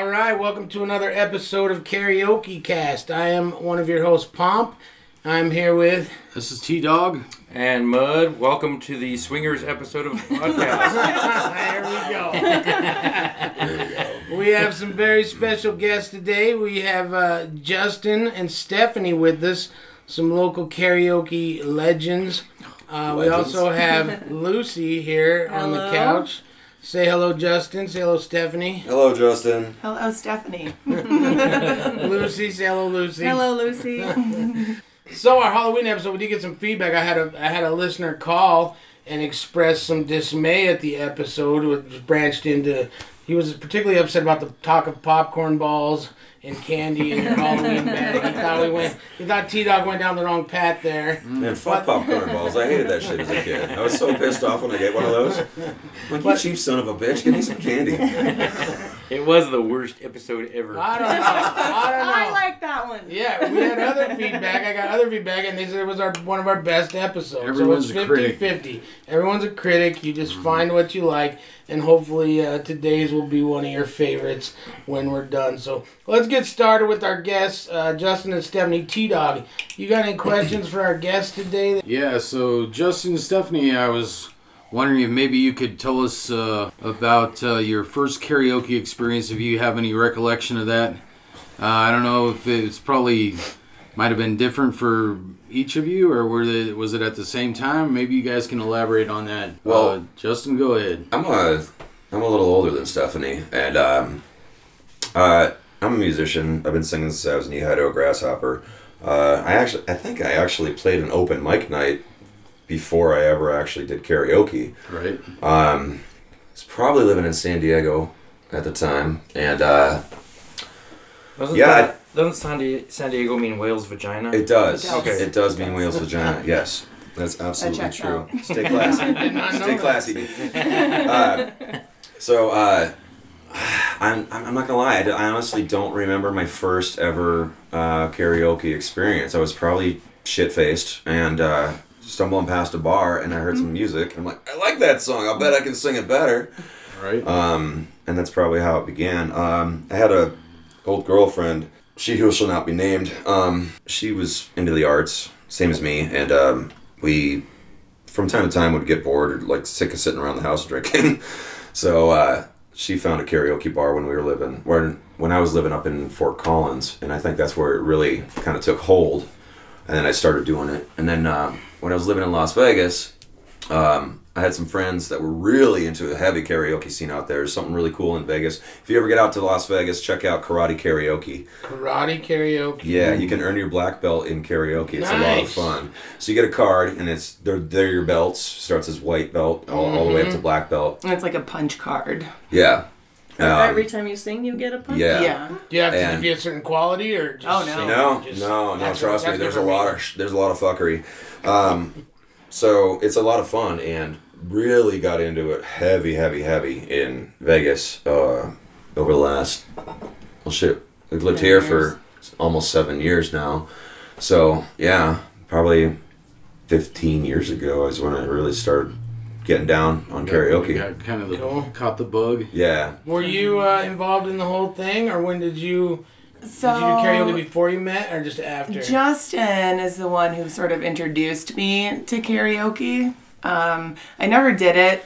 All right, welcome to another episode of Karaoke Cast. I am one of your hosts, Pomp. I'm here with. This is T Dog. And Mud, welcome to the Swingers episode of the podcast. there we go. we have some very special guests today. We have uh, Justin and Stephanie with us, some local karaoke legends. Uh, we also have Lucy here on the couch. Say hello, Justin. Say hello, Stephanie. Hello, Justin. Hello, Stephanie. Lucy, say hello, Lucy. Hello, Lucy. So our Halloween episode, we did get some feedback. I had a I had a listener call and express some dismay at the episode, which branched into. He was particularly upset about the talk of popcorn balls and candy in your Halloween bag. He thought we went. He thought T Dog went down the wrong path there. Mm. Man, fuck popcorn balls. I hated that shit as a kid. I was so pissed off when I get one of those. I'm like, you cheap son of a bitch, give me some candy. it was the worst episode ever. I don't know. I don't know. I like that one. Yeah, we had other feedback. I got other feedback, and they said it was our one of our best episodes. Everyone's so a it's critic. 50 Everyone's a critic. You just mm-hmm. find what you like, and hopefully uh, today's will be one of your favorites when we're done. So let's get started with our guests, uh, Justin and Stephanie T Dog. You got any questions for our guests today? Yeah, so Justin and Stephanie, I was wondering if maybe you could tell us uh, about uh, your first karaoke experience, if you have any recollection of that. Uh, I don't know if it's probably might have been different for each of you, or were they, was it at the same time? Maybe you guys can elaborate on that. Well- uh, Justin, go ahead. I'm a, I'm a little older than Stephanie, and um, uh, I'm a musician. I've been singing since I was knee high to a grasshopper. Uh, I actually, I think I actually played an open mic night before I ever actually did karaoke. Right. Um, I was probably living in San Diego at the time, and uh, Doesn't Yeah, that- doesn't San, Di- San Diego mean whale's vagina? it does. It does. Okay. It does mean whale's vagina. Yes, that's absolutely checks true. out. Stay classy. Did not know Stay classy. Uh, so uh, I'm, I'm I'm not gonna lie. I, d- I honestly don't remember my first ever uh, karaoke experience. I was probably shit faced and uh, stumbling past a bar, and I heard some music. And I'm like, I like that song. I'll bet I can sing it better. Right. Um, and that's probably how it began. Um, I had a old girlfriend. She who shall not be named. Um, she was into the arts, same as me, and um, we, from time to time, would get bored or like sick of sitting around the house drinking. so uh, she found a karaoke bar when we were living, when when I was living up in Fort Collins, and I think that's where it really kind of took hold. And then I started doing it. And then um, when I was living in Las Vegas, um, I had some friends that were really into a heavy karaoke scene out there. There's something really cool in Vegas. If you ever get out to Las Vegas, check out Karate Karaoke. Karate karaoke. Yeah, you can earn your black belt in karaoke. It's a lot of fun. So you get a card, and it's they're, they're your belts. Starts as white belt all, all the way up to black belt. And it's like a punch card. Yeah. Um, Every time you sing, you get a punch. yeah. Yeah. Do you have to And- be a certain quality or just Oh, no. sing? No, Just- no, no. Trust me, there's a lot me. of there's a lot of fuckery. Um, so it's a lot of fun, and really got into it heavy, heavy, heavy in Vegas uh, over the last. Well, shit, we've lived here years. for almost seven years now. So yeah, probably fifteen years ago is when I really started getting down on karaoke. got kind of the, Cool. caught the bug. Yeah, Were you uh, involved in the whole thing, or when did you? So did you do karaoke before you met, or just after? Justin is the one who sort of introduced me to karaoke. Um, I never did it.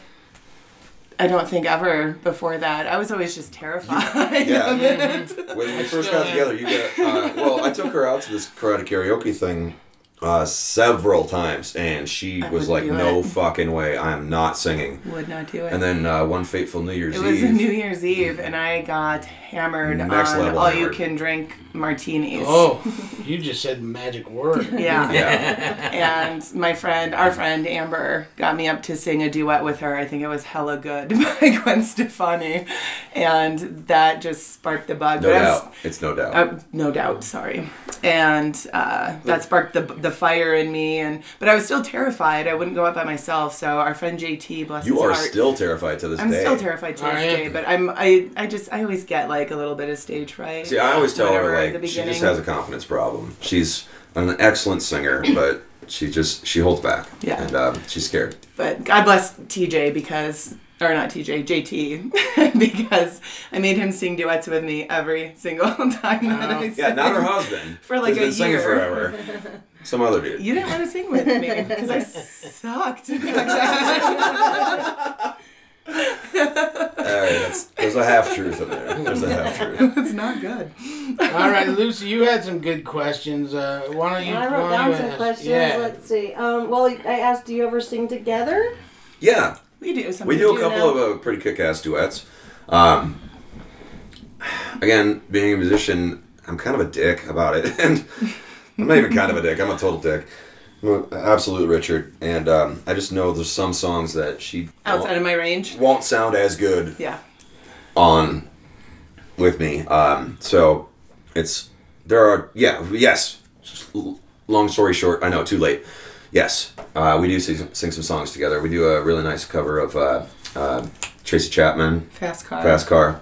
I don't think ever before that. I was always just terrified Yeah. of it. when we first got together, you get. Uh, well, I took her out to this karate karaoke thing uh, several times, and she I was like, "No it. fucking way, I am not singing." Would not do it. And then uh, one fateful New Year's Eve. it was Eve. a New Year's Eve, and I got hammered Next on level all hammered. you can drink martinis. Oh, you just said the magic word. Yeah. yeah, And my friend, our friend Amber, got me up to sing a duet with her. I think it was Hella Good by Gwen Stefani. And that just sparked the bug. no But I was- doubt. It's no doubt. Uh, no doubt, sorry. And uh, that sparked the the fire in me. And but I was still terrified. I wouldn't go out by myself. So our friend JT, bless you his are heart. still terrified to this day I'm day. still terrified to Are this ya? day, but I'm I, I just I always get like a little bit of stage fright. See, I always tell her like the she just has a confidence problem. She's an excellent singer, but she just she holds back. Yeah. and um, she's scared. But God bless TJ because or not TJ, JT, because I made him sing duets with me every single time that I sang. Yeah, not her husband. For like who's been a singing year. forever. Some other dude. You didn't want to sing with me because I sucked. All right, that's, there's a half truth in there. There's a half truth. it's not good. All right, Lucy, you had some good questions. Uh, why don't you? I wrote down some ask? questions. Yeah. Let's see. Um, well, I asked, do you ever sing together? Yeah, We do something. we do a do couple now. of uh, pretty kick-ass duets. Um, again, being a musician, I'm kind of a dick about it, and I'm not even kind of a dick. I'm a total dick. I'm an absolute Richard, and um, I just know there's some songs that she outside of my range. won't sound as good Yeah. on with me. Um, so it's there are yeah yes. Long story short, I know too late. Yes, uh, we do sing, sing some songs together. We do a really nice cover of uh, uh, Tracy Chapman, Fast car. "Fast Car."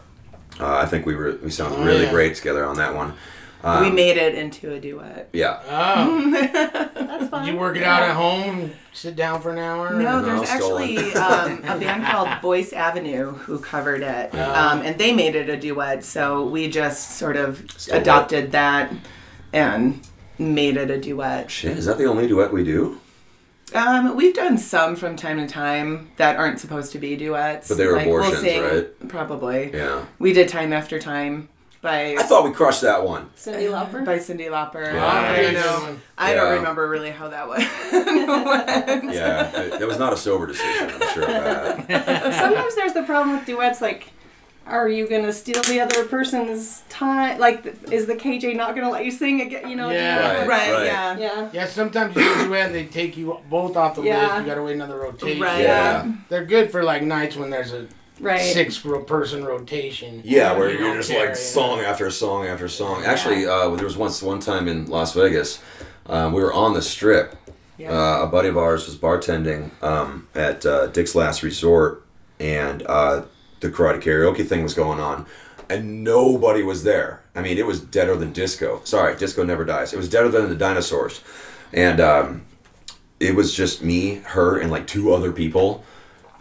Uh, I think we were we sound really yeah. great together on that one. We Um, made it into a duet. yeah. Oh, That's fine. you work it out at home? Sit down for an hour? No, No, there's stolen. actually um, a band called Boyce Avenue who covered it, Oh. um, and they made it a duet. So we just sort of Stole it. adopted that and made it a duet. Shit, is that the only duet we do? Um, we've done some from time to time that aren't supposed to be duets. But they were abortions, right? Probably. Yeah. We did time after time by I thought we crushed that one. Cyndi Lauper? by Cyndi Lauper. Yeah. I don't Yeah. know. I Yeah. don't remember really how that went. Yeah, that was not a sober decision. I'm sure of that. Sometimes there's the problem with duets, like, are you gonna steal the other person's time? Like, is the KJ not gonna let you sing again? You know? Yeah. Right, right, right. yeah. Yeah. Yeah, sometimes you do a duet and they take you both off the Yeah. list. You gotta wait another rotation. Right. Yeah. They're good for like nights when there's a Right. six ro- person rotation. Yeah, where You you're just care, like yeah. song after song after song. Actually, uh, there was once one time in Las Vegas, um, we were on the strip. Yeah. Uh, a buddy of ours was bartending um, at uh, Dick's Last Resort, and uh, the karate karaoke thing was going on, and nobody was there. I mean, it was deader than disco. Sorry, disco never dies. It was deader than the dinosaurs, and um, it was just me, her, and like two other people.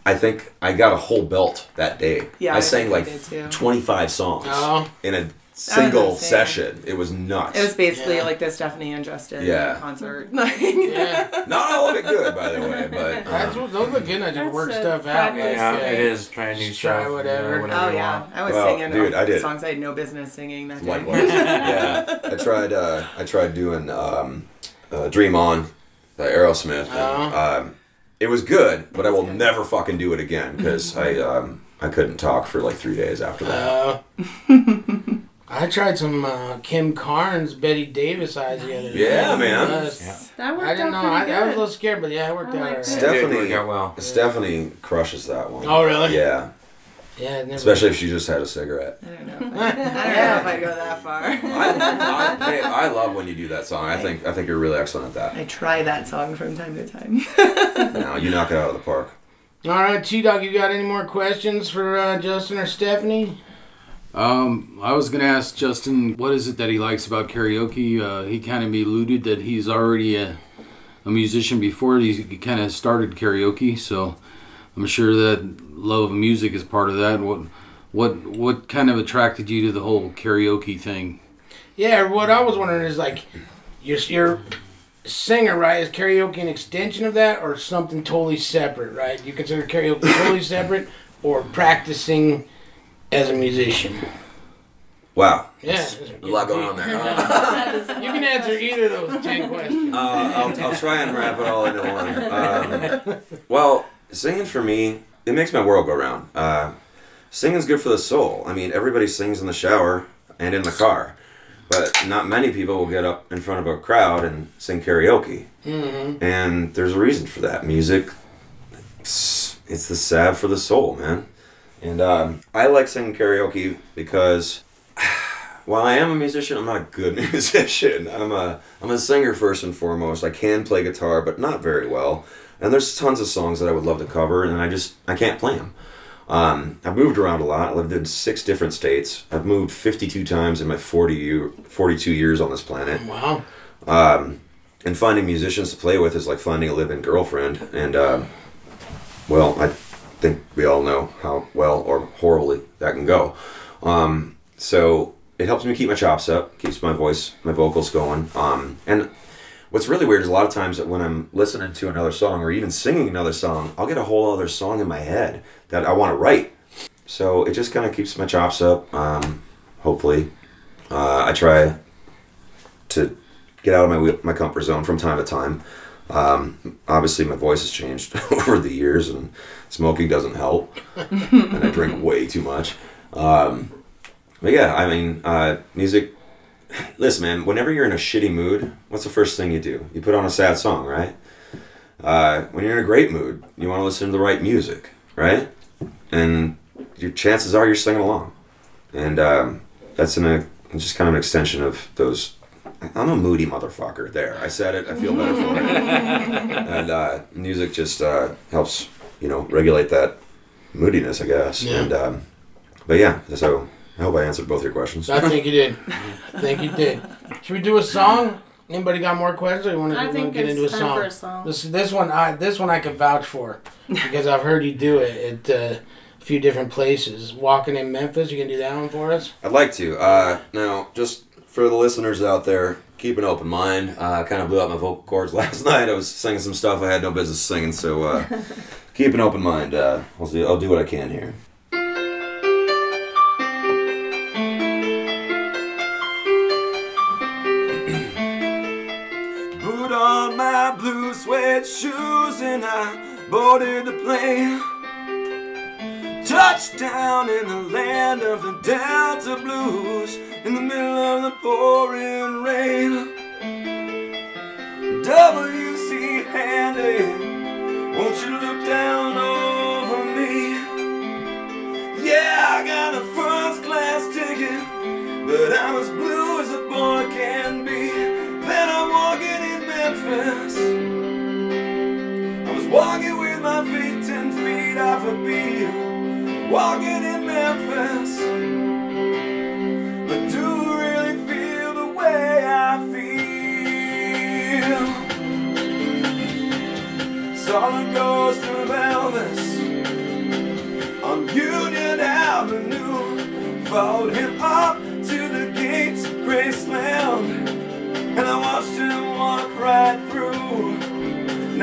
I think I got a whole belt that day. Yeah, I, I sang like 25 songs Oh. in a single session. It was nuts. It was basically Yeah. like the Stephanie and Justin Yeah. concert. Yeah, Not all of it good, by the way, but that's um, what those look good. I just That's work stuff out. practice. Yeah, Yeah. it is. Try new Just try whatever. you know, Oh you yeah, want. I was Well, singing dude, I did. songs I had no business singing that day. likewise. yeah, I tried. Uh, I tried doing um, uh, "Dream On" by Aerosmith. And, Oh. um, it was good, but I will never fucking do it again because I um, I couldn't talk for like three days after that. Uh, I tried some uh, Kim Carnes, Bette Davis eyes the other day. Yeah, man. Yes. That worked I didn't know. I, I was a little scared, but yeah, it worked I out. liked alright. it. Steph- did Stephanie- work out well. Stephanie crushes that one. Oh, really? Yeah, Yeah, never- especially if she just had a cigarette. I don't know. If I, I don't know if I go that far. I, I, hey, I love when you do that song. I think I think you're really excellent at that. I try that song from time to time. Now you knock it out of the park. All right, T Dog, you got any more questions for uh, Justin or Stephanie? Um, I was gonna ask Justin, what is it that he likes about karaoke? Uh, he kind of alluded that he's already a, a musician before he, he kind of started karaoke, so I'm sure that love of music is part of that. What, what, what kind of attracted you to the whole karaoke thing? Yeah, what I was wondering is like, you're, you're singer, right? Is karaoke an extension of that or something totally separate, right? You consider karaoke totally separate or practicing as a musician? Wow, Yeah. a lot going on there. Uh, You can answer either of those 10 questions. Uh, I'll, I'll try and wrap it all into one. Um, well, singing for me, it makes my world go round. Uh, singing's good for the soul. I mean, everybody sings in the shower and in the car, but not many people will get up in front of a crowd and sing karaoke. Mm-hmm. And there's a reason for that. Music, it's, it's the salve for the soul, man. And um, I like singing karaoke because while I am a musician, I'm not a good musician. I'm a I'm a singer first and foremost. I can play guitar, but not very well. And there's tons of songs that I would love to cover, and I just I can't play them. Um, I've moved around a lot. I lived in six different states. I've moved 52 times in my 40 year, 42 years on this planet. Wow. Um, and finding musicians to play with is like finding a live-in girlfriend. And uh, well, I think we all know how well or horribly that can go. Um, so it helps me keep my chops up, keeps my voice, my vocals going. Um, and what's really weird is a lot of times that when I'm listening to another song or even singing another song, I'll get a whole other song in my head that I want to write. So it just kind of keeps my chops up. Um, hopefully, uh, I try to get out of my my comfort zone from time to time. Um, obviously, my voice has changed over the years, and smoking doesn't help. and I drink way too much. Um, but yeah, I mean, uh, music. Listen, man. Whenever you're in a shitty mood, what's the first thing you do? You put on a sad song, right? Uh, when you're in a great mood, you want to listen to the right music, right? And your chances are you're singing along, and um, that's in a just kind of an extension of those. I'm a moody motherfucker. There, I said it. I feel better for it. and uh, music just uh, helps, you know, regulate that moodiness, I guess. Yeah. And um, but yeah, so I hope I answered both your questions. I think you did. I think you did. Should we do a song? Anybody got more questions? Or you want to, I think get it's into a time song? for a song. This this one I this one I can vouch for because I've heard you do it at uh, a few different places. Walking in Memphis, you can do that one for us. I'd like to. Uh, now, just for the listeners out there, keep an open mind. Uh, I kind of blew out my vocal cords last night. I was singing some stuff I had no business singing, so uh, keep an open mind. Uh, I'll, do, I'll do what I can here. Blue suede shoes and I boarded the plane. Touchdown in the land of the Delta Blues in the middle of the pouring rain. W.C. Handy, won't you look down over me? Yeah, I got a first class ticket, but I'm as blue as a boy can be. Then I'm walking in Memphis. I walking with my feet ten feet off a Beale walking in Memphis. But do you really feel the way I feel? The ghost of Elvis on Union Avenue. Followed him up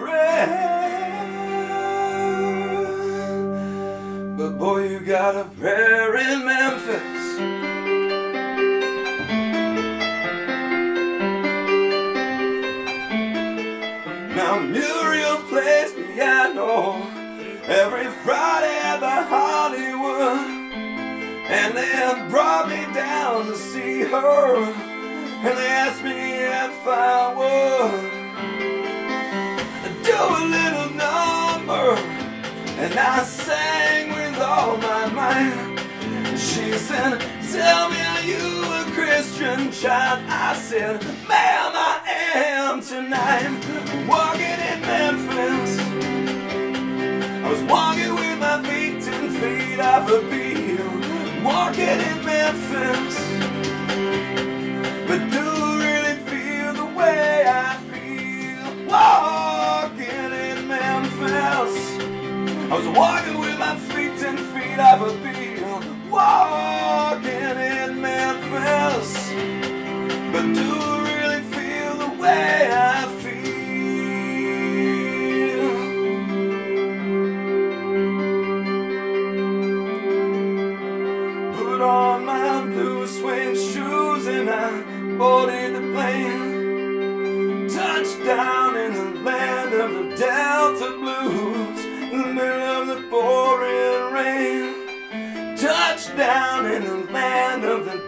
Prayer. But boy, you got a prayer in Memphis. Now Muriel plays piano every Friday at the Hollywood. And they brought me down to see her. And they asked me if I would a little number. And I sang with all my might. She said, Tell me, are you a Christian child? I said, Ma'am, I am tonight. Walking in Memphis. I was walking with my feet ten feet off a Beale. Walking in Memphis. Was walking with my feet ten feet off a Beale. Walking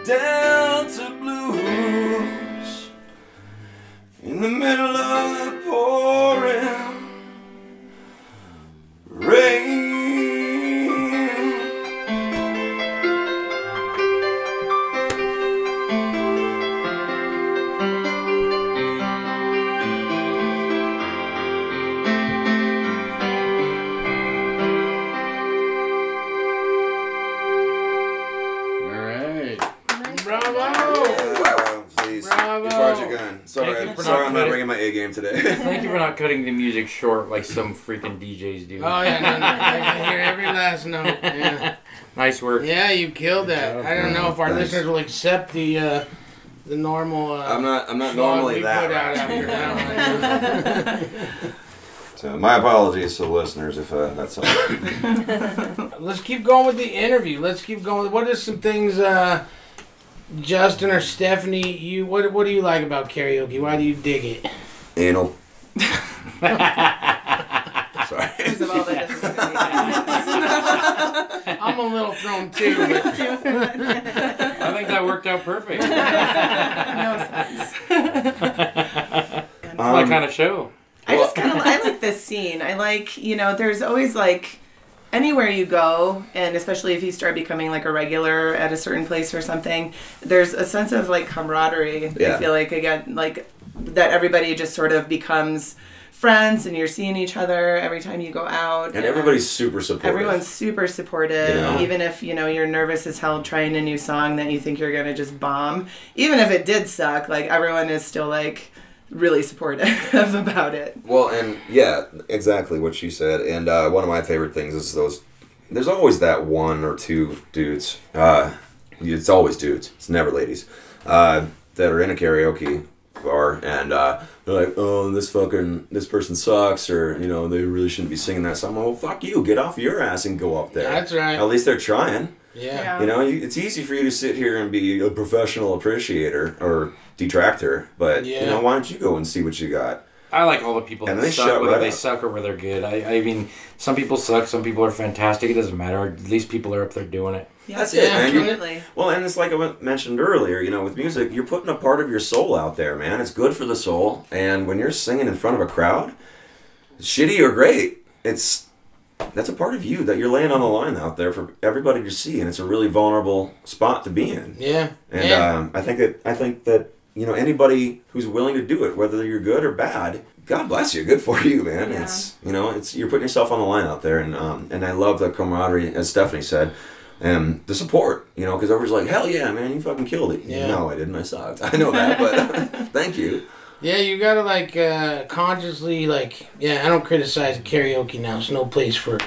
Delta Blues, in the middle not cutting the music short like some freaking DJs do. Oh yeah, no, no, I can hear every last note. Yeah, Nice work. yeah, you killed that. I don't know if our Thanks. listeners will accept the uh, the normal. Uh, I'm not. I'm not normally that. put out rational. after that. So my apologies to the listeners if uh, that's something. Let's keep going with the interview. Let's keep going. What are some things, uh, Justin or Stephanie? You what? What do you like about karaoke? Why do you dig it? Anal. Sorry. Because of all the disabilities. I'm a little thrown too. But I think that worked out perfect. no sense. My kind of show. I just kind of I like this scene. I like you know there's always like anywhere you go and especially if you start becoming like a regular at a certain place or something there's a sense of like camaraderie Yeah. i feel like again like that everybody just sort of becomes friends and you're seeing each other every time you go out And everybody's super supportive. everyone's super supportive Yeah. even if you know you're nervous as hell trying a new song that you think you're gonna just bomb even if it did suck like everyone is still like really supportive about it Well, and yeah, exactly what she said. And uh, one of my favorite things is those. There's always that one or two dudes. Uh, it's always dudes. It's never ladies. Uh, that are in a karaoke bar and uh, they're like, "Oh, this fucking this person sucks," or you know, they really shouldn't be singing that song. Well, fuck you. Get off your ass and go up there. That's right. At least they're trying. yeah. You know, you, it's easy for you to sit here and be a professional appreciator or detractor, but Yeah. you know, why don't you go and see what you got? I like all the people And that they suck, shut whether right they up. suck or whether they're good. I, I mean, some people suck, some people are fantastic. It doesn't matter. At least people are up there doing it. yeah, That's it, man. You- Well, and it's like I mentioned earlier, you know, with music, you're putting a part of your soul out there, man. It's good for the soul. And when you're singing in front of a crowd, shitty or great, it's that's a part of you that you're laying on the line out there for everybody to see, and it's a really vulnerable spot to be in. Yeah. And yeah. um, I think that I think that you know anybody who's willing to do it, whether you're good or bad, God bless you, good for you, man. Yeah. It's you know it's you're putting yourself on the line out there, and um, and I love the camaraderie, as Stephanie said, and the support. You know, because everybody's like, hell yeah, man, you fucking killed it. Yeah. No, I didn't. I sucked. I know that, but thank you. Yeah, you gotta like uh, consciously like yeah. I don't criticize karaoke now. It's no place for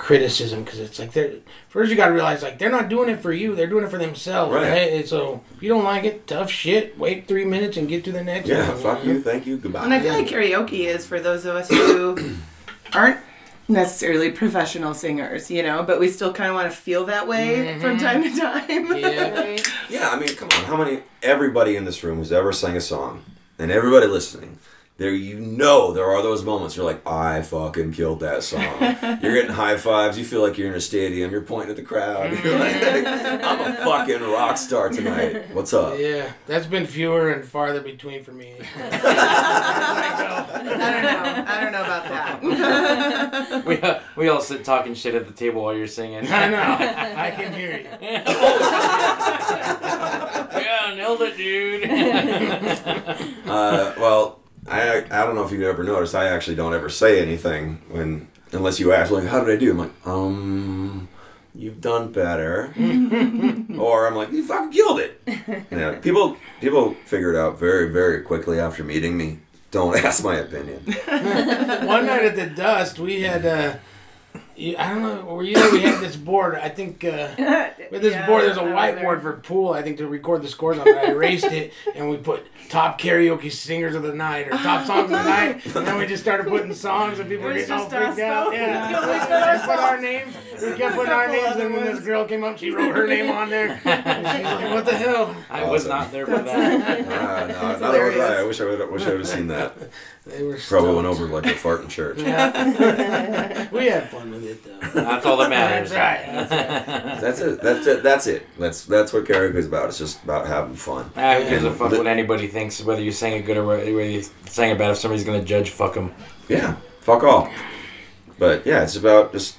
criticism because it's like they're first you gotta realize like they're not doing it for you. They're doing it for themselves, Right. right? And so if you don't like it, tough shit. Wait three minutes and get to the next Yeah, one. fuck you, thank you, goodbye. And I feel like karaoke is for those of us who aren't necessarily professional singers, you know, but we still kind of want to feel that way mm-hmm. from time to time. Yeah. Right. Yeah, I mean, come on. How many? Everybody in this room who's ever sang a song, and everybody listening, there you know there are those moments you're like, I fucking killed that song. you're getting high fives. You feel like you're in a stadium. You're pointing at the crowd. You're like, I'm a fucking rock star tonight. What's up? Yeah, that's been fewer and farther between for me. I don't know. I don't know about that. We, uh, we all sit talking shit at the table while you're singing. I know. I can hear you. yeah, nailed it, dude. Uh, well, I I don't know if you've ever noticed. I actually don't ever say anything when unless you ask like, "How did I do?" I'm like, um. You've done better, or I'm like, you fucking killed it. Yeah, people people figure it out very very quickly after meeting me. Don't ask my opinion. One night at the Dust, we had uh, You, I don't know. Were you there? We had this board. I think uh, with this Yeah, board, there's a I was whiteboard for pool. I think to record the scores on it. I erased it, and we put top karaoke singers of the night or top songs of the night. And then we just started putting songs, and people It were getting all just us, freaked out. Yeah, Yeah, we we put kept put our names. We kept putting our names, other and then this girl came up. She wrote her name on there. And she's like, "What the hell?" I was not there for that. Ah, no, not hilarious. right. I wish I would. Wish I would have seen that. They were Probably went over like a fart in church. We had fun with it though. That's all that matters. That's right. That's it. That's it. That's it. That's that's what karaoke is about. It's just about having fun. Ah, who gives a fuck li- what anybody thinks, whether you sang it good or whether you sang it bad. If somebody's gonna judge, fuck them. Yeah, fuck all. But yeah, it's about just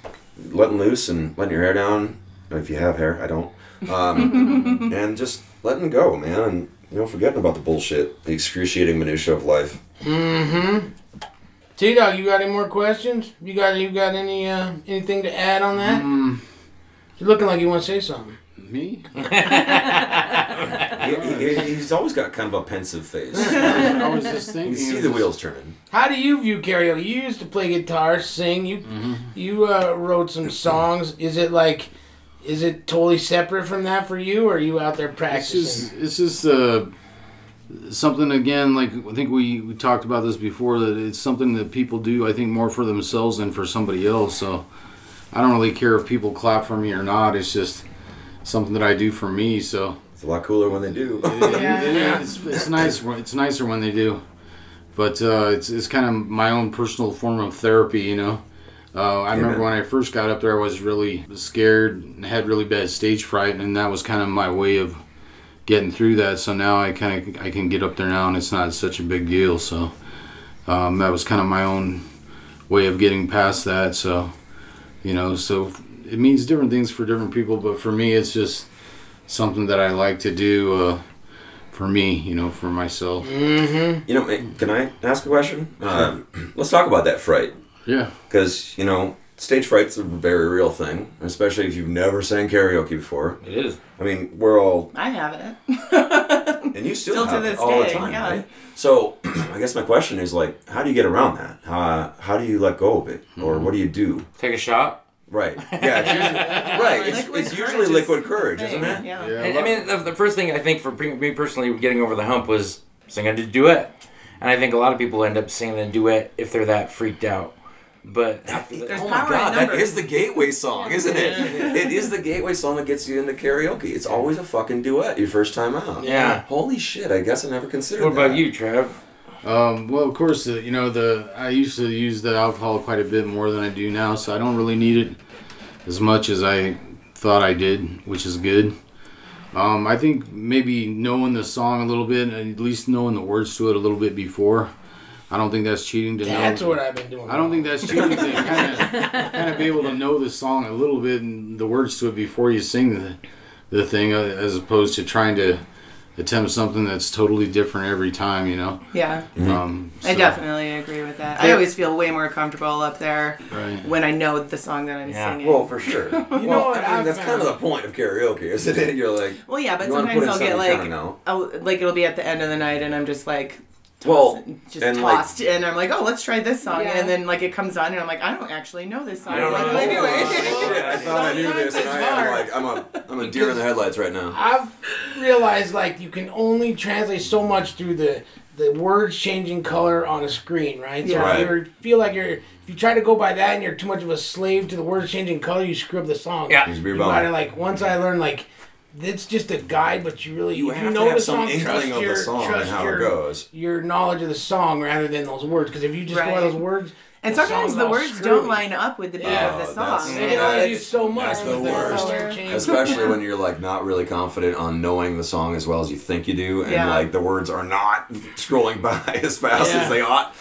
letting loose and letting your hair down. If you have hair, I don't. Um, and just letting go, man, and you know, forgetting about the bullshit, the excruciating minutia of life. Mm-hmm. T Dog, you got any more questions? You got you got any uh, anything to add on that? Mm, You're looking like you want to say something. me? He, he- he's always got kind of a pensive face. I was just You thinking. can see the wheels turning. How do you view karaoke? You used to play guitar, sing. You Mm-hmm. you uh, wrote some songs. Is it like, is it totally separate from that for you, or are you out there It's practicing? just it's just uh, something again. Like I think we, we talked about this before. That it's something that people do. I think more for themselves than for somebody else. So I don't really care if people clap for me or not. It's just something that I do for me. So It's a lot cooler when they do. it- Yeah. it- it's, it's nice. It's nicer when they do. But uh, it's it's kind of my own personal form of therapy. You know. Uh, I remember when I first got up there, I was really scared and had really bad stage fright, and that was kind of my way of getting through that. So now I kind of I can get up there now, and it's not such a big deal. So um, that was kind of my own way of getting past that. So you know, so it means different things for different people, but for me, it's just something that I like to do uh, for me. You know, for myself. mm-hmm. You know, eh, can I ask a question? Um, let's talk about that fright. Yeah. Because, you know, stage fright's a very real thing, especially if you've never sang karaoke before. It is. I mean, we're all, I have it. and you still, Still to have this it all day, the time, yeah. right? So, I guess my question is, like, how do you get around that? How, how do you let go of it? Or hmm. what do you do? Take a shot. Right. Yeah, it's usually, right. It's, it's usually liquid courage, thing, isn't it? Yeah. Yeah. And, I mean, the, the first thing I think for me personally getting over the hump was singing a duet. And I think a lot of people end up singing a duet if they're that freaked out. But There's oh my god, in that numbers. is the gateway song, isn't it? it is the gateway song that gets you into karaoke. It's always a fucking duet your first time out. Yeah. Holy shit, I guess I never considered what about you, Trev? Um, well, of course, uh, you know the I used to use the alcohol quite a bit more than I do now, so I don't really need it as much as I thought I did, which is good. Um, I think maybe knowing the song a little bit, and at least knowing the words to it a little bit before. I don't think that's cheating to That's know. That's what I've been doing. I don't think that's cheating to kind of kind of be able to know the song a little bit and the words to it before you sing the the thing, uh, as opposed to trying to attempt something that's totally different every time. You know. Yeah. Um, I definitely agree with that. I always feel way more comfortable up there Right. when I know the song that I'm Yeah. singing. Well, for sure. You well, know what I mean, that's kind of the point of karaoke, isn't it? You're like, Well, yeah, but sometimes I'll get something you like, know. I'll, like it'll be at the end of the night, and I'm just like, Well, just and, like- tossed, and I'm like, oh, let's try this song, Yeah. and then like it comes on, and I'm like, I don't actually know this song. I don't What know. am I Oh, shit, I thought I knew this, and I am like, I'm a, I'm a deer in the headlights right now. I've realized like you can only translate so much through the the words changing color on a screen, right? So Yeah. if you feel like you're if you try to go by that and you're too much of a slave to the words changing color, you screw up the song. Yeah. You should be You bummed. gotta like once I learned like it's just a guide, but you really You if have you to know have the some song, inkling trust of the your song and trust how it your goes. your knowledge of the song rather than those words. Because if you just go those words, And the sometimes the words screwy. don't line up with the beat Yeah, of the oh, song. They You know, only do it's- so much. that's the with worst. color. Especially when you're like not really confident on knowing the song as well as you think you do, and Yeah. like the words are not scrolling by as fast Yeah. as they ought.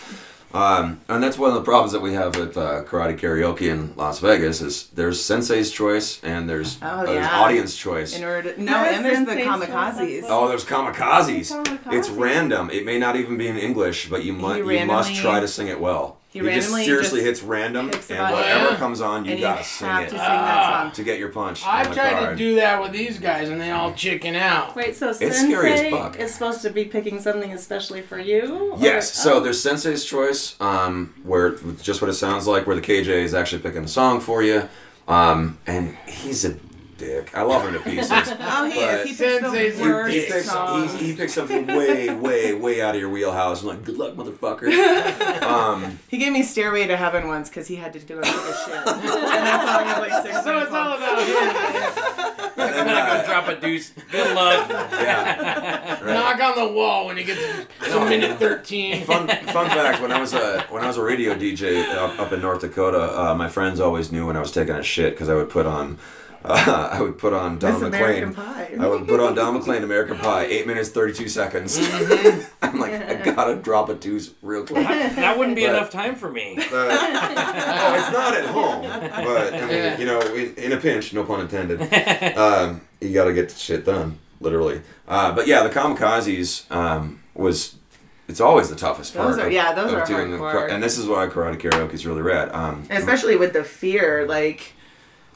Um, and that's one of the problems that we have with uh, karate karaoke in Las Vegas is there's sensei's choice and there's, Oh, there's yeah. audience choice. in order to, no, Yes, and there's the kamikazes. that's Oh, there's kamikazes. Kamikaze. It's random. It may not even be in English, but you, mu- You you must try to sing it well. He, He just seriously just, hits random, picks and whatever Yeah. comes on, you and gotta have sing to it sing that to get your punch. I've tried card. to do that with these guys, and they all chicken out. Wait, so It's Sensei scary as fuck. is supposed to be picking something especially for you? Yes. Or- So oh. there's Sensei's Choice, um, where just what it sounds like, where the KJ is actually picking a song for you, um, and he's a dick. I love him to pieces. Oh, he But- is. He picks Sensei's the a worst he picks, songs. he, he picks something way, way, way out of your wheelhouse. I'm like, good luck, motherfucker. um, He gave me Stairway to Heaven once because he had to do it for the shit. and that song was like six So it's all about him. and then, I'm gonna uh, go drop a deuce. Good luck. yeah. Right. Knock on the wall when he gets to minute 13. Fun, fun fact: when I was a when I was a radio DJ up, up in North Dakota, uh, my friends always knew when I was taking a shit because I would put on uh, I would put on Don This American McLean. Pie. I would put on Don McLean American Pie, eight minutes thirty two seconds. I'm like, I gotta drop a deuce real quick. That wouldn't be But- enough time for me. But, oh, it's not at home, but I mean, Yeah. you know, in, in a pinch, no pun intended. Um, you got to get the shit done, literally. Uh, but yeah, the kamikazes um, was. It's always the toughest part. Those are- of- yeah, those of are doing the and this is why karate karaoke is really rad. Um, Especially with the fear, like,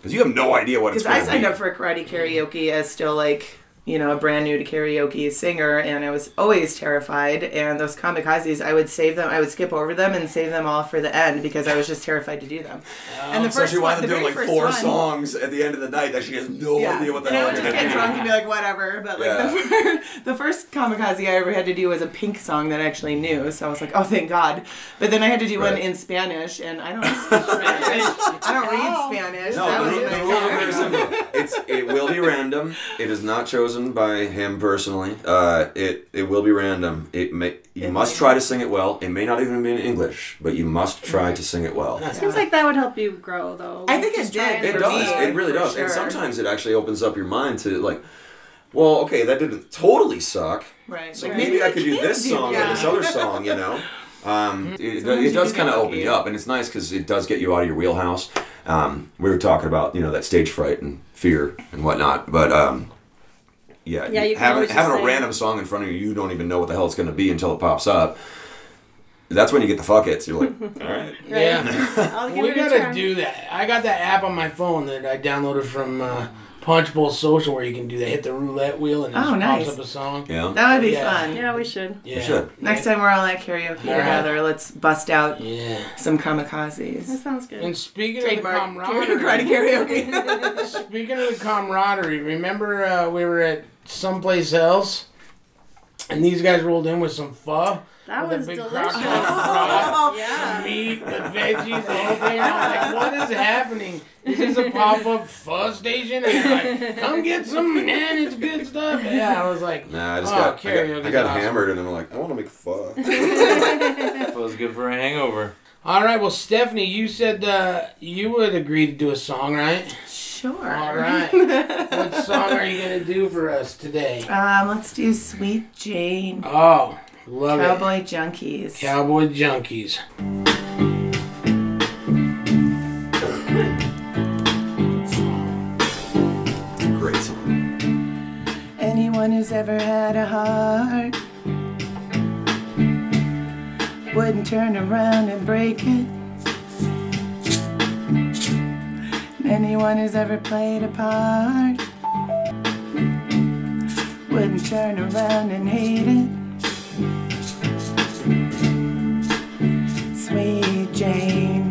because you have no idea what it's because I to be. signed up for karate karaoke as still like, you know, a brand new to karaoke singer, and I was always terrified. And those kamikazes, I would save them, I would skip over them and save them all for the end because I was just terrified to do them. and the first so first she one, winds the up doing very like four one, songs at the end of the night that she has no Yeah, idea what the and hell would they're just get drunk and be like, whatever. But like Yeah. the, fir- the first kamikaze I ever had to do was a Pink song that I actually knew, so I was like, oh, thank God. But then I had to do one in Spanish, and I don't speak Spanish. I don't read Spanish. No, that the, was ru- in the my rules are very simple. It's it will be random. It is not chosen by him personally. Uh, it it will be random. It may you It must may- try to sing it well. It may not even be in English, but you must try to sing it well. Seems like that would help you grow, though. I think it Just did. It for For does. me, It really for does. And sometimes it actually opens up your mind to like, well, okay, that didn't totally suck. Right. So right. maybe I could do this do song or this other song, you know. Um, it, it does kind of open you up, and it's nice because it does get you out of your wheelhouse. Um, we were talking about you know that stage fright and fear and whatnot, but um, yeah, Yeah, you having having a random song in front of you, you don't even know what the hell it's going to be until it pops up. That's when you get the fuck it's. You're like, all right. Yeah. We gotta do that. I got that app on my phone that I downloaded from uh, Punch Bowl Social where you can do that. Hit the roulette wheel and it Oh, just nice. pops up a song. Yeah. That would be Yeah. fun. Yeah, we should. Yeah. should. Next time we're all at karaoke All right. together, let's bust out Yeah. some kamikazes. That sounds good. And speaking Trademark of the camaraderie, karaoke. speaking of the camaraderie, remember uh, we were at someplace else, and these guys rolled in with some pho. that was delicious. crock yeah. meat, the veggies, the whole thing. I was like, what is happening? This is this a pop up pho station? And they're like, come get some, man, it's good stuff. Yeah, I was like, Nah, I just Oh, got I got, karaoke's I got awesome. hammered, and I'm like, I want to make fun. Feels good for a hangover. all right, well, Stephanie, you said uh, you would agree to do a song, right? Sure. All right. what song are you going to do for us today? Um, let's do Sweet Jane. Oh, love it. Cowboy Junkies. Cowboy Junkies. Great song. Anyone who's ever had a heart wouldn't turn around and break it. Anyone who's ever played a part wouldn't turn around and hate it. Sweet Jane.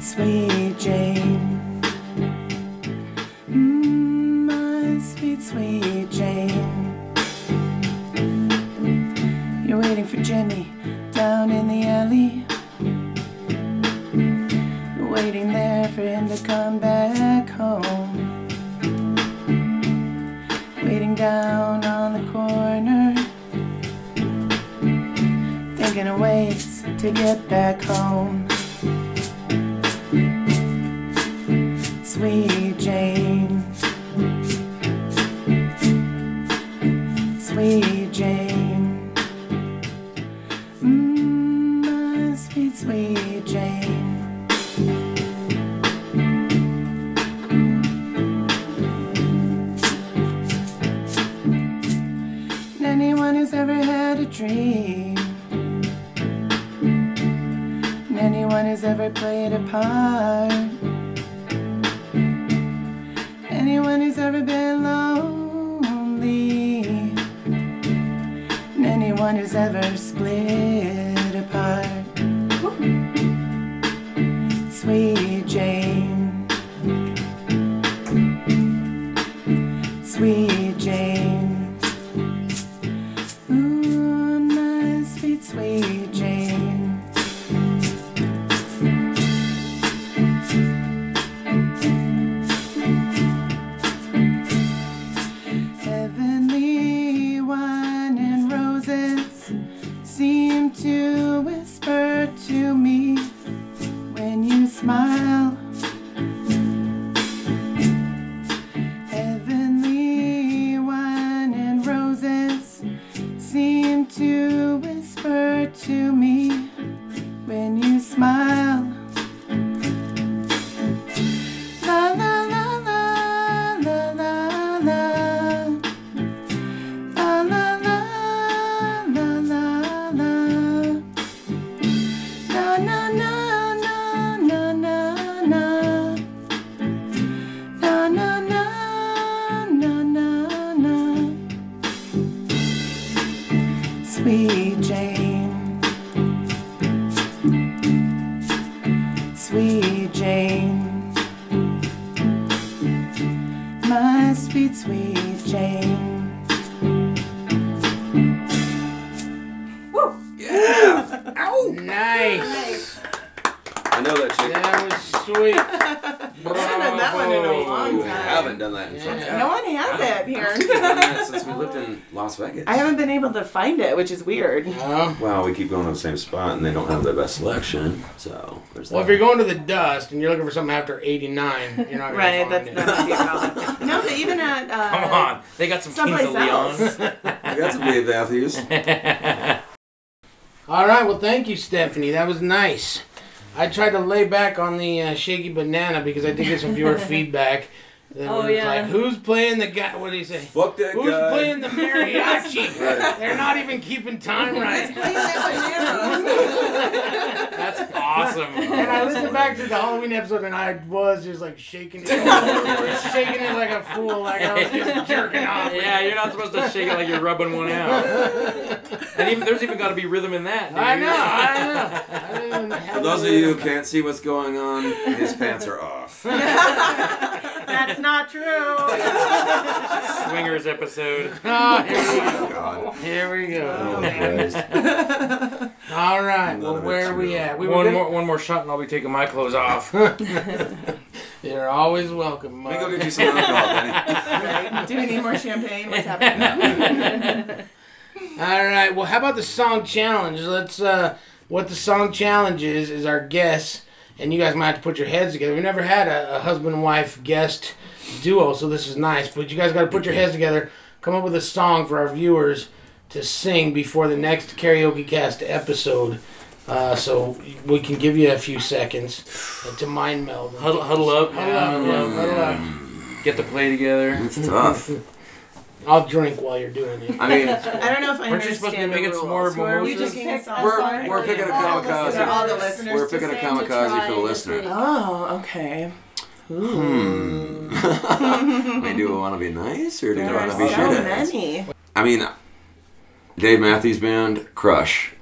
Sweet Jane. Mm, my sweet, sweet Jane. You're waiting for Jimmy down in the alley. Him to come back home. Waiting down on the corner. Thinking of ways to get back home. Sweet Jane. Sweet dream. And anyone who's ever played a part, anyone who's ever been lonely, and anyone who's ever split. Sweet which is weird. Well, we keep going to the same spot, and they don't have the best selection. So there's Well, if you're going to the dust and you're looking for something after 89, you're not going Right, to that's find that might be a problem. No, but even at uh, Come on, they got some Kings someplace of Leon. else. I got some Dave Matthews. All right, well, thank you, Stephanie. That was nice. I tried to lay back on the uh, shaky banana because I did get some viewer feedback. That Oh, was yeah. like, who's playing the guy? What did he say? Fuck that Who's guy. playing the mariachi? They're not even keeping time right. That's awesome. And I listened back to the Halloween episode, and I was just like shaking it, just shaking it like a fool, like I was just jerking off. Yeah, you're not supposed to shake it like you're rubbing one out. And even there's even got to be rhythm in that. Dude. I know, I know. I didn't even have For those of you who can't see what's going on, his pants are off. That's not true. Swingers episode. Oh, here we go. God. Here we Oh, go. Christ. All right. None Well, where are we real. at? We were One more, one more shot, and I'll be taking my clothes off. You're always welcome. Let me go get you some alcohol, Right. Do we need more champagne? What's happening? All right. Well, how about the song challenge? Let's. uh What the song challenge is is our guess, and you guys might have to put your heads together. We never had a, a husband and wife guest duo, so this is nice. But you guys got to put your heads together, come up with a song for our viewers to sing before the next karaoke cast episode. Uh, so we can give you a few seconds uh, to mind meld. Huddle, huddle up. Huddle up, yeah, huddle up. Get the play together. It's tough. I'll drink while you're doing it. I mean, I don't know if I Weren't you supposed to understand be the making some more rules. Were We just pick, we're, we're picking a kamikaze. They're all the listeners We're to picking a kamikaze for the listener. Oh, okay. Hmm. I mean, do we want to be nice or do we There want to be so shitheads? many. I mean, Dave Matthews Band, Crush.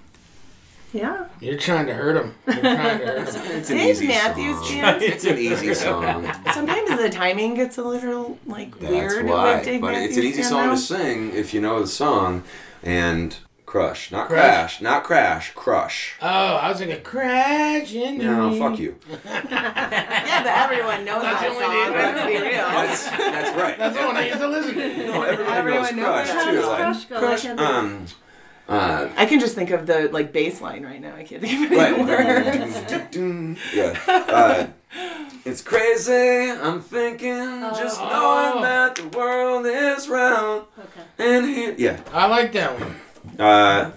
Yeah. You're trying to hurt him. You're trying to hurt him. It's an Dave easy Matthews song. Band. It's an easy song. Sometimes the timing gets a little like That's weird why. with Dave But Matthews it's an easy song though. to sing if you know the song. And Crush, not Crush. Crash, not Crash, Crush. Oh, I was thinking crash into No, me. fuck you. Yeah, but everyone knows That's that only song. Dave Let's be real. That's, that's right. That's the one I used to listen to. No, everybody Everyone knows knows Crush too. How Like, Crush go? Crush, I can't think. um, uh, I can just think of the like bass line right now. I can't think of any words. yeah. Uh, it's crazy. I'm thinking, just Oh. knowing that the world is round. Okay. And here, yeah. I like that one. Uh,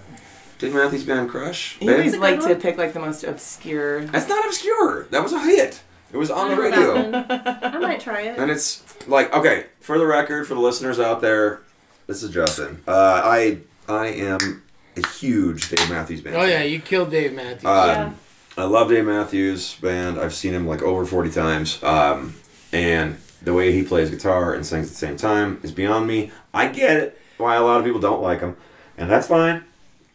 Dave Matthews Band, Crush. You always like to pick like the most obscure. That's not obscure. That was a hit. It was on the radio. I might try it. And it's like okay, for the record, for the listeners out there, this is Justin. Uh, I I am a huge Dave Matthews Band. Oh fan. yeah, you killed Dave Matthews. Um, Yeah. I love Dave Matthews Band. I've seen him like over 40 times. Um, and the way he plays guitar and sings at the same time is beyond me. I get it why a lot of people don't like him, and that's fine.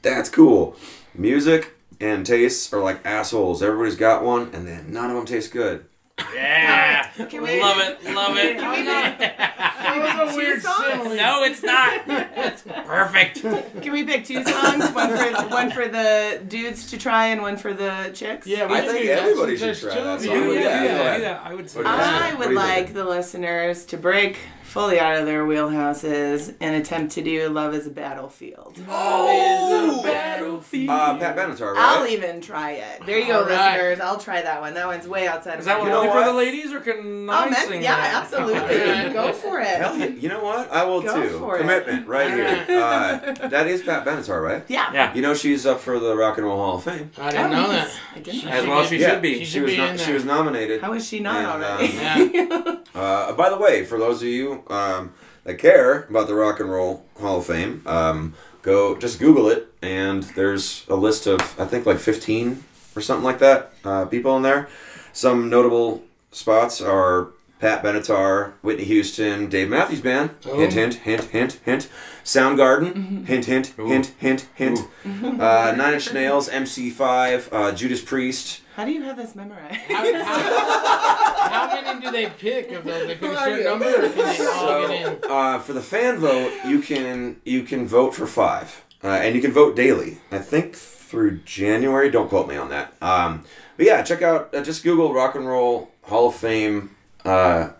That's cool. Music and tastes are like assholes. Everybody's got one, and then none of them taste good. Yeah. Can we- love it. Love it. That was a Two weird songs? no, it's not. It's perfect. Can we pick two songs? One for one for the dudes to try and one for the chicks. Yeah, we I can think everybody should try that song. you. Yeah, yeah, go yeah, I would say. What do you that. think? I would like the listeners to break fully out of their wheelhouses and attempt to do "Love Is a Battlefield." Oh! battlefield. Uh, Pat Benatar, right? I'll even try it. There you go, All right. listeners. I'll try that one. That one's way outside Is of that my one know only for the ladies, or can I Oh, man, sing yeah, that? absolutely. Go for it. Hell, you, you know what? I will Go too. for it. Commitment, right here. Uh, that is Pat Benatar, right? Yeah. Yeah. You know she's up for the Rock and Roll Hall of Fame. I didn't know that. I didn't. As well as she should be. She She should was be no- in she there. was nominated. How is she not And, already? Yeah. Uh, by the way, for those of you um, that care about the Rock and Roll Hall of Fame, um, go just Google it, and there's a list of I think like 15 or something like that uh, people in there. Some notable spots are Pat Benatar, Whitney Houston, Dave Matthews Band. Oh. Hint, hint, hint, hint, hint. Soundgarden. Hint, hint, hint, hint, hint. Uh, Nine Inch Nails, MC5, uh, Judas Priest. How do you have this memorized? How, how, how many do they pick of those? They pick a certain number, or can they all get in? Uh, for the fan vote, you can you can vote for five, uh, and you can vote daily. I think through January. Don't quote me on that. Um, but yeah, check out uh, just Google Rock and Roll Hall of Fame, uh,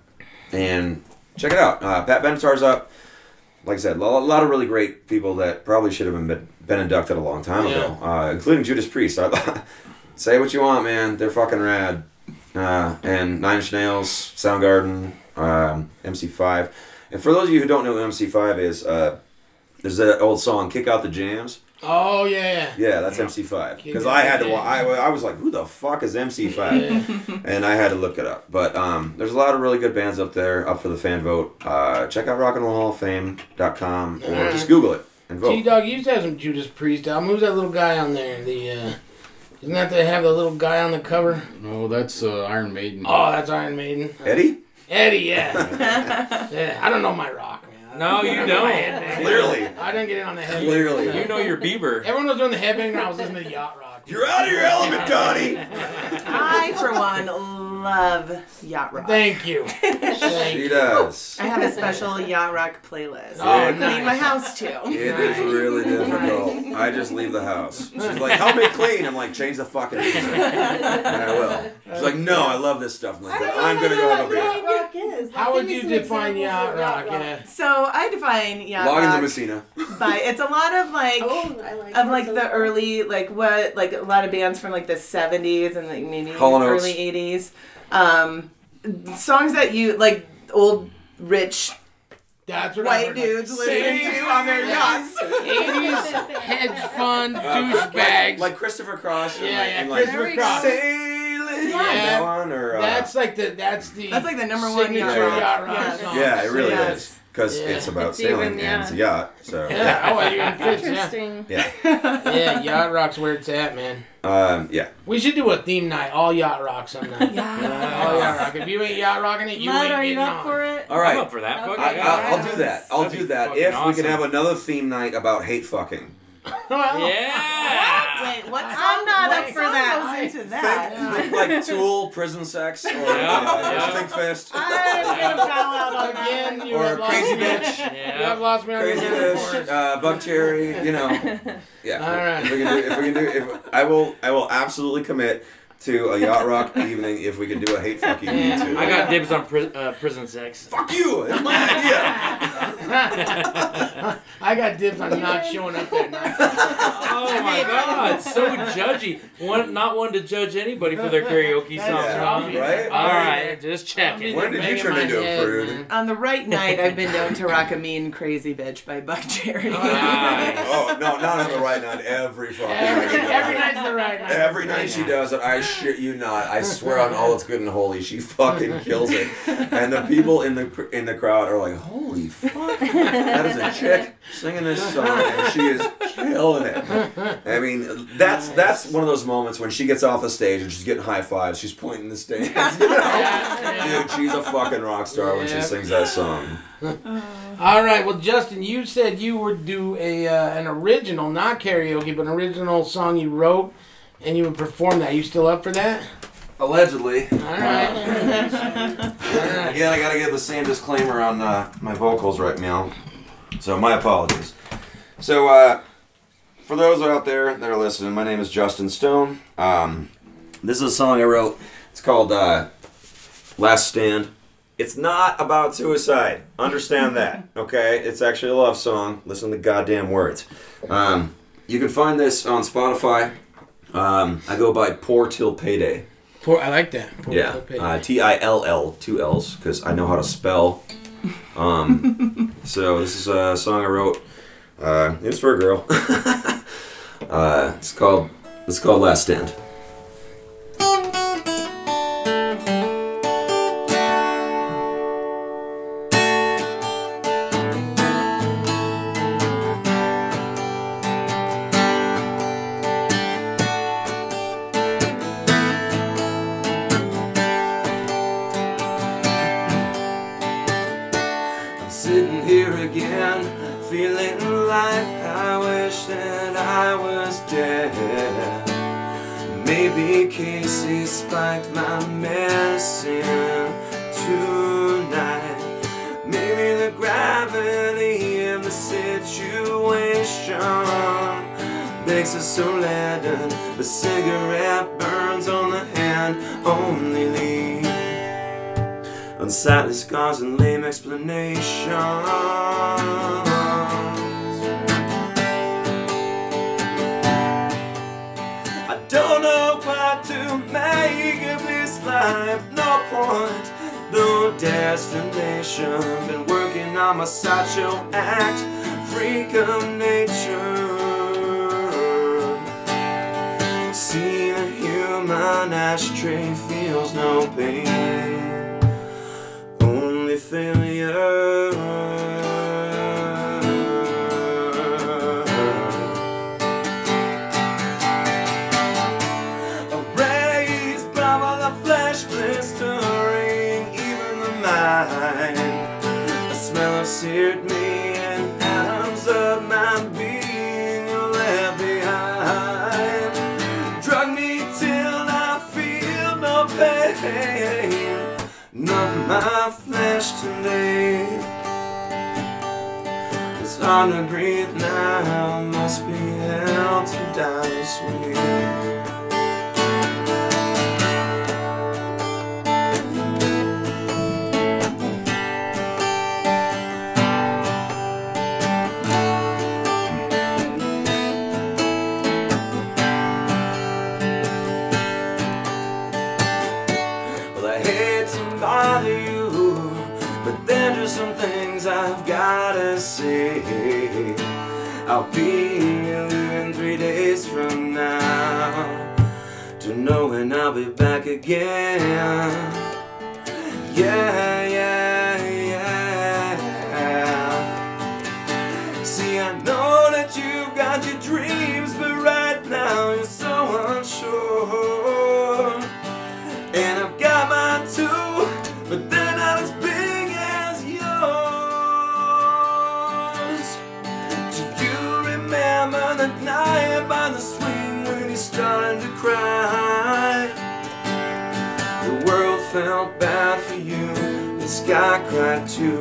and check it out. Uh, Pat Benatar's up. Like I said, a lot, of really great people that probably should have been been inducted a long time ago, uh, including Judas Priest. I, say what you want, man. They're fucking rad. Uh, and Nine Inch Nails, Soundgarden, um, MC5. And for those of you who don't know who MC5 is, uh, there's that old song, Kick Out the Jams. Oh yeah. Yeah, that's MC5. Because I had to. I, I was like, who the fuck is MC5? and I had to look it up. But um, there's a lot of really good bands up there, up for the fan vote. Uh, check out rockandrollhalloffame.com or Alright. just Google it and vote. T. Dog, you used to have some Judas Priest album. Who's that little guy on there? The uh, isn't that they have the little guy on the cover? No, that's uh, Iron Maiden. Oh, that's Iron Maiden. Eddie? Eddie, yeah. yeah. I don't know my rock, man. No, you don't. Clearly. I didn't get in on the headbang. Clearly. You know your Bieber. Everyone was doing the headbang, and I was listening to yacht rock. You're out of your element, Donnie! I, for one, love yacht rock. Thank you. Thank She you. does. I have a special yacht rock playlist. Oh, I nice. clean my house too. It is really difficult. I just leave the house. She's like, help me clean. I'm like, change the fucking music. And I will. She's like, no, I love this stuff. I'm like, I'm gonna go have a beer. Yacht rock is. How would you define examples yacht of rock? Yeah. So I define yacht Loggins and rock Messina. by it's a lot of like Oh, I like of like those. the early like what like a lot of bands from like the 70s and like maybe Hall and early 80s um songs that you like old rich That's what white dudes like, listen six- to on their yachts 80s hedge fund douchebags. Like Christopher Cross. and Yeah, like, yeah, and like, Christopher There we go. Cross. Sailing Yeah. on, or, uh, That's like the that's the That's like the number one signature yacht rock. yacht rock Yes. song. yeah, it really Yes. is. Because Yeah. it's about It's sailing even, and it's a yacht. So, Yeah, oh, you can fix, yeah. Interesting. yeah. Yeah, yacht rock's where it's at, man. Um, yeah. We should do a theme night, all yacht rock some night. Yeah. Yeah, all yacht rock. If you ain't yacht rocking it, you Mud, ain't are getting you up on. for it? All right. I'm up for that. Okay. I, yeah. I'll, I'll do that. I'll That'd do that fucking if we can have another theme night about hate fucking. Well, Yeah. Wait, what song? I'm not what up for song that. Goes into that. Think, think like Tool, Prison Sex, or Yeah, uh, yeah. Stinkfist. I'm gonna bow out on Again, that. you Or have lost Crazy me. Bitch. You have lost me on Crazy the Fish, uh, Buckcherry, you know. Yeah. All right. If we can do, if we can do, if I will, I will absolutely commit to a yacht rock evening if we can do a hate fucking Yeah. too. I got dibs on pri- uh, prison sex. Fuck you! It's my idea. I got dibs on not showing up that night. Oh my god, so judgy. One, not one to judge anybody for their karaoke That's songs. Yeah, huh? right. right? All right, just checking. When did you Banging turn my into a head, prude? On the right night, I've been known to rock a mean crazy bitch by Buckcherry. Nice. Oh no, not on the right night. Every fucking Every, night. every night's the right night. Every night she does it, I shit you not. I swear on all that's good and holy, she fucking kills it. And the people in the in the crowd are like, "Holy fuck, that is a chick singing this song, and she is killing it." I mean, that's that's one of those moments when she gets off the stage and she's getting high fives. She's pointing the stands. You know? Dude, she's a fucking rock star when she sings that song. All right. Well, Justin, you said you would do a uh, an original, not karaoke, but an original song you wrote, and you would perform that. You still up for that? Allegedly. All right. All right. Again, I gotta give the same disclaimer on uh, my vocals right now. So my apologies. So uh, for those out there that are listening, my name is Justin Stone. Um, this is a song I wrote. It's called uh, "Last Stand." It's not about suicide. Understand that, okay? It's actually a love song. Listen to the goddamn words. Um, you can find this on Spotify. Um, I go by Poor Till Payday. Poor, I like that. Poor Yeah, uh, T I L L, two L's, because I know how to spell. Um, so this is a song I wrote. Uh, it's for a girl. uh, it's called it's called Last Stand. So leaden. The cigarette burns on the hand, only leave unsightly scars and lame explanations. I don't know what to make of this life. No point, no destination. Been working on my sideshow act, freak of nature. See the human ashtray feels no pain only failure. Today. It's hard to breathe now, must be held to die sweet. Well, I'll be leaving three days from now to know when I'll be back again. Yeah, yeah, yeah. See, I know that you've got your dreams, but right now you're so unsure. And I've got mine too, but sky cried too.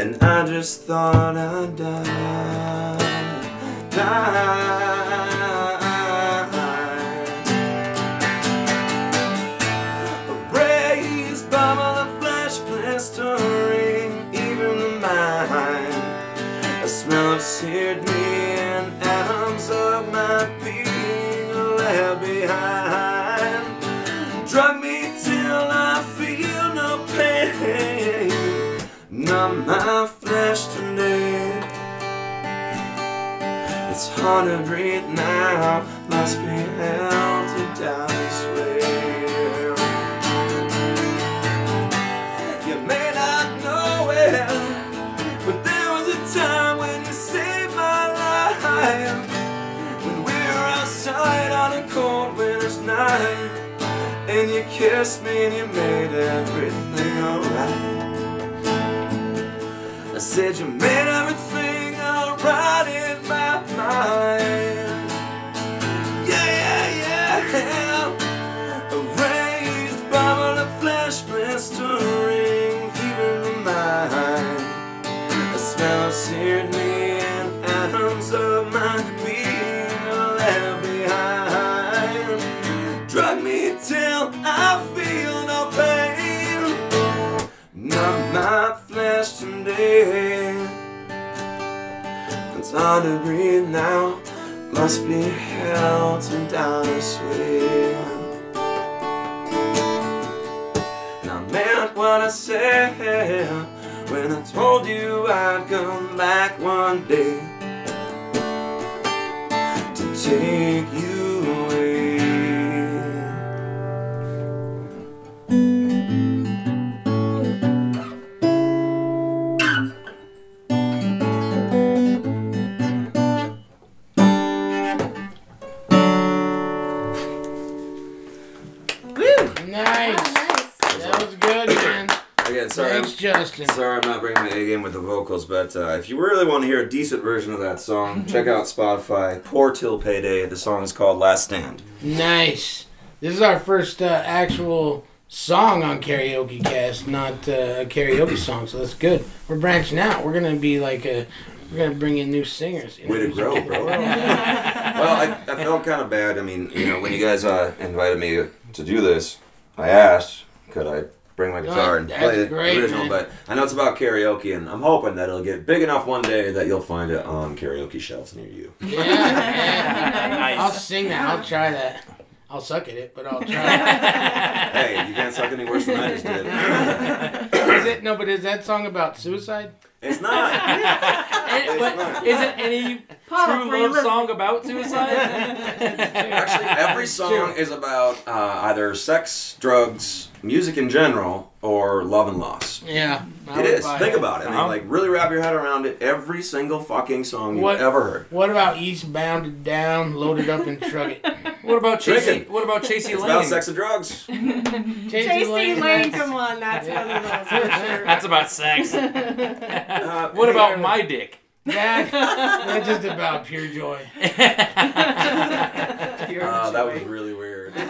And I just thought I'd die. Die. My flesh today. It's hard to breathe now, must be held to down this way. You may not know it, but there was a time when you saved my life. When we were outside on a cold winter's night, and you kissed me and you made everything alright. Said you made everything alright in my mind. Yeah, yeah, yeah. A raised bubble of flesh blistering even mind. A smell of seared It's to breathe now. Must be held to down this way. And I meant what I said when I told you I'd come back one day to take you Justin. sorry I'm not bringing my A game with the vocals, but uh, if you really want to hear a decent version of that song, check out Spotify. Poor Till Payday. The song is called Last Stand. Nice. This is our first uh, actual song on Karaoke Cast, not uh, a karaoke song, so that's good. We're branching out. We're gonna be like a, we're gonna bring in new singers. you know, Way to grow, bro. Well, I, I felt kind of bad. I mean, you know, when you guys uh, invited me to do this, I asked, could I bring my guitar and that's play the great, original? man. But I know it's about karaoke, and I'm hoping that it'll get big enough one day that you'll find it on karaoke shelves near you. Yeah, yeah. Nice. I'll sing that. I'll try that. I'll suck at it, but I'll try. hey, you can't suck any worse than I just did. is it no? But is that song about suicide? It's not. And- but is it any Pop, true love listening? song about suicide? Actually, every song is about uh, either sex, drugs, music in general, or love and loss. Yeah, I It would is. buy Think about it. I mean, Uh-huh. like, really wrap your head around it. Every single fucking song you've What- ever heard. What about Eastbound and Down, Loaded Up and Truck It? what about Chasey? What about Chasey It's Lane? about sex and drugs. JC Lane, come on, that's one of those for sure. That's about sex. Uh, What about my dick? That, that's just about pure joy. Uh, that was really weird.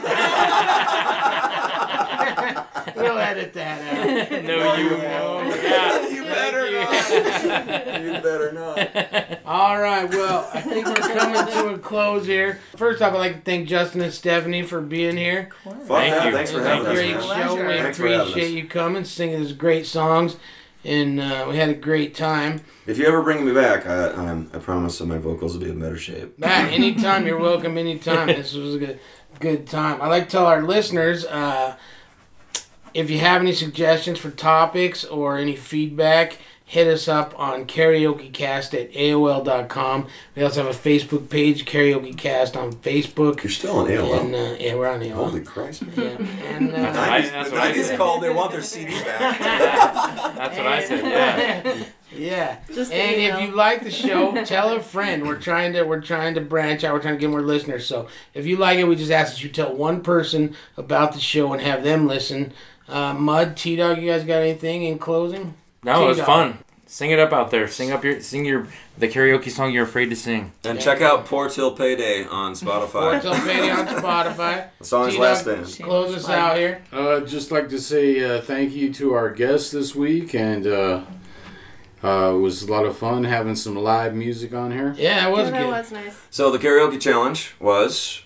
We'll edit that out. no, you won't. Yeah. you better not. You better not. All right, well, I think we're coming to a close here. First off, I'd like to thank Justin and Stephanie for being here. Fuck Thank you. Thanks for It was having a us, great man. show. We Thanks for having appreciate you coming, singing these great songs, and uh, we had a great time. If you ever bring me back, I, um, I promise that my vocals will be in better shape. Matt, anytime you're welcome. Anytime. This was a good, good time. I like to tell our listeners uh, if you have any suggestions for topics or any feedback, hit us up on karaokecast at AOL.com. We also have a Facebook page, KaraokeCast on Facebook. You're still on And AOL. uh, yeah, we're on AOL. Holy Christ. Yeah, and uh, That's what I- that's what I said. called, they want their CD back. That's what I said. Yeah. yeah. Just the And if you like the show, tell a friend. We're trying to we're trying to branch out. We're trying to get more listeners. So if you like it, we just ask that you tell one person about the show and have them listen. Uh, Mud, T Dog, you guys got anything in closing? No, it was T-Dog. fun. Sing it up out there. Sing up your sing your the karaoke song you're afraid to sing. And check out Poor Till Payday on Spotify. Tell Petty on Spotify. The song is T-Dog. Last Stand. Close us out here. Uh, just like to say uh, thank you to our guests this week, and uh, uh, it was a lot of fun having some live music on here. Yeah, it was Yeah, that good. was nice. So the karaoke challenge was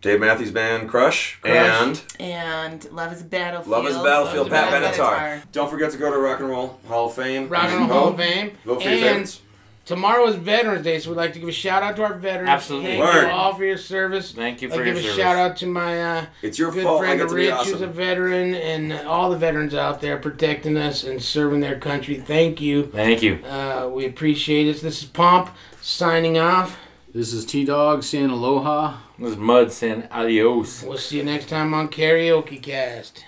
Dave Matthews Band Crush, Crush. and And Love is a Battlefield. Love is a Battlefield, Love Pat Battlefield. Benatar. Don't forget to go to Rock and Roll Hall of Fame. Rock and and Roll Hall of Fame. Vote for your And favorites. tomorrow is Veterans Day, so we'd like to give a shout out to our veterans. Absolutely. Thank Word. you all for your service. Thank you for I'd for give your a shout out to my uh, It's your good fault I friend get to Rich, be who's a veteran, and all the veterans out there protecting us and serving their country. Thank you. Thank you. Uh, we appreciate it. This is Pomp signing off. This is T Dog saying aloha. This is Mud saying adios. We'll see you next time on Karaoke Cast.